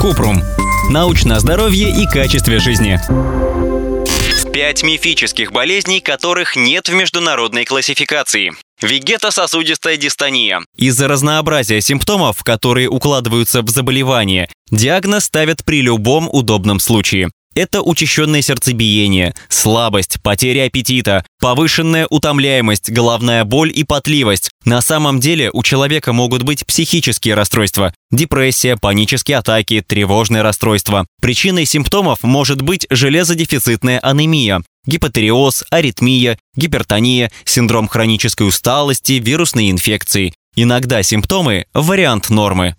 Купрум. Научное здоровье и качестве жизни. Пять мифических болезней, которых нет в международной классификации. Вегетососудистая дистония. Из-за разнообразия симптомов, которые укладываются в заболевание, диагноз ставят при любом удобном случае. Это учащенное сердцебиение, слабость, потеря аппетита, повышенная утомляемость, головная боль и потливость. На самом деле у человека могут быть психические расстройства, депрессия, панические атаки, тревожное расстройство. Причиной симптомов может быть железодефицитная анемия, гипотереоз, аритмия, гипертония, синдром хронической усталости, вирусные инфекции. Иногда симптомы – вариант нормы.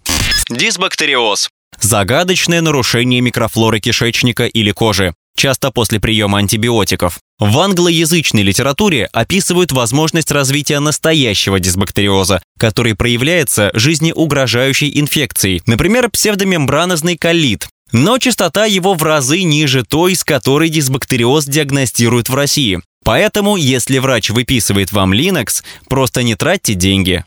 Дисбактериоз Загадочное нарушение микрофлоры кишечника или кожи, часто после приема антибиотиков. В англоязычной литературе описывают возможность развития настоящего дисбактериоза, который проявляется жизнеугрожающей инфекцией, например, псевдомембранозный колит. Но частота его в разы ниже той, с которой дисбактериоз диагностируют в России. Поэтому, если врач выписывает вам Linux, просто не тратьте деньги.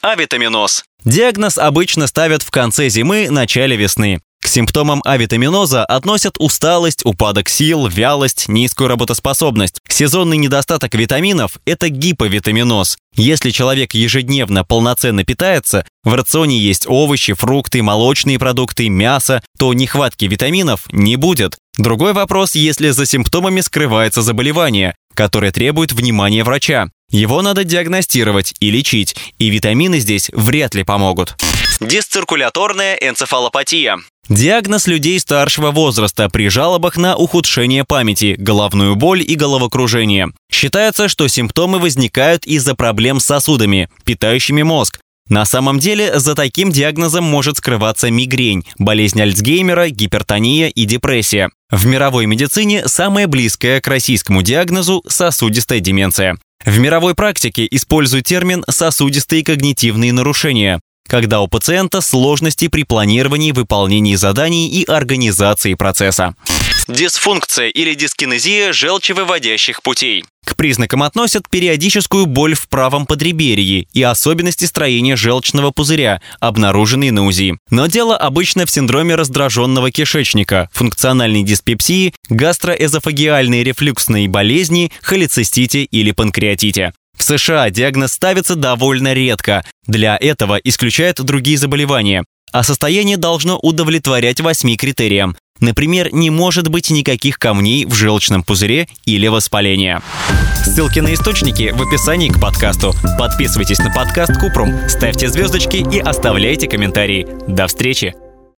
Авитаминоз. Диагноз обычно ставят в конце зимы, начале весны. К симптомам авитаминоза относят усталость, упадок сил, вялость, низкую работоспособность. Сезонный недостаток витаминов – это гиповитаминоз. Если человек ежедневно полноценно питается, в рационе есть овощи, фрукты, молочные продукты, мясо, то нехватки витаминов не будет. Другой вопрос, если за симптомами скрывается заболевание, которое требует внимания врача. Его надо диагностировать и лечить, и витамины здесь вряд ли помогут. Дисциркуляторная энцефалопатия. Диагноз людей старшего возраста при жалобах на ухудшение памяти, головную боль и головокружение. Считается, что симптомы возникают из-за проблем с сосудами, питающими мозг, на самом деле, за таким диагнозом может скрываться мигрень, болезнь Альцгеймера, гипертония и депрессия. В мировой медицине самое близкое к российскому диагнозу – сосудистая деменция. В мировой практике используют термин «сосудистые когнитивные нарушения», когда у пациента сложности при планировании, выполнении заданий и организации процесса. Дисфункция или дискинезия желчевыводящих путей. К признакам относят периодическую боль в правом подреберье и особенности строения желчного пузыря, обнаруженные на УЗИ. Но дело обычно в синдроме раздраженного кишечника, функциональной диспепсии, гастроэзофагиальной рефлюксной болезни, холецистите или панкреатите. В США диагноз ставится довольно редко. Для этого исключают другие заболевания. А состояние должно удовлетворять восьми критериям. Например, не может быть никаких камней в желчном пузыре или воспаления. Ссылки на источники в описании к подкасту. Подписывайтесь на подкаст Купрум, ставьте звездочки и оставляйте комментарии. До встречи!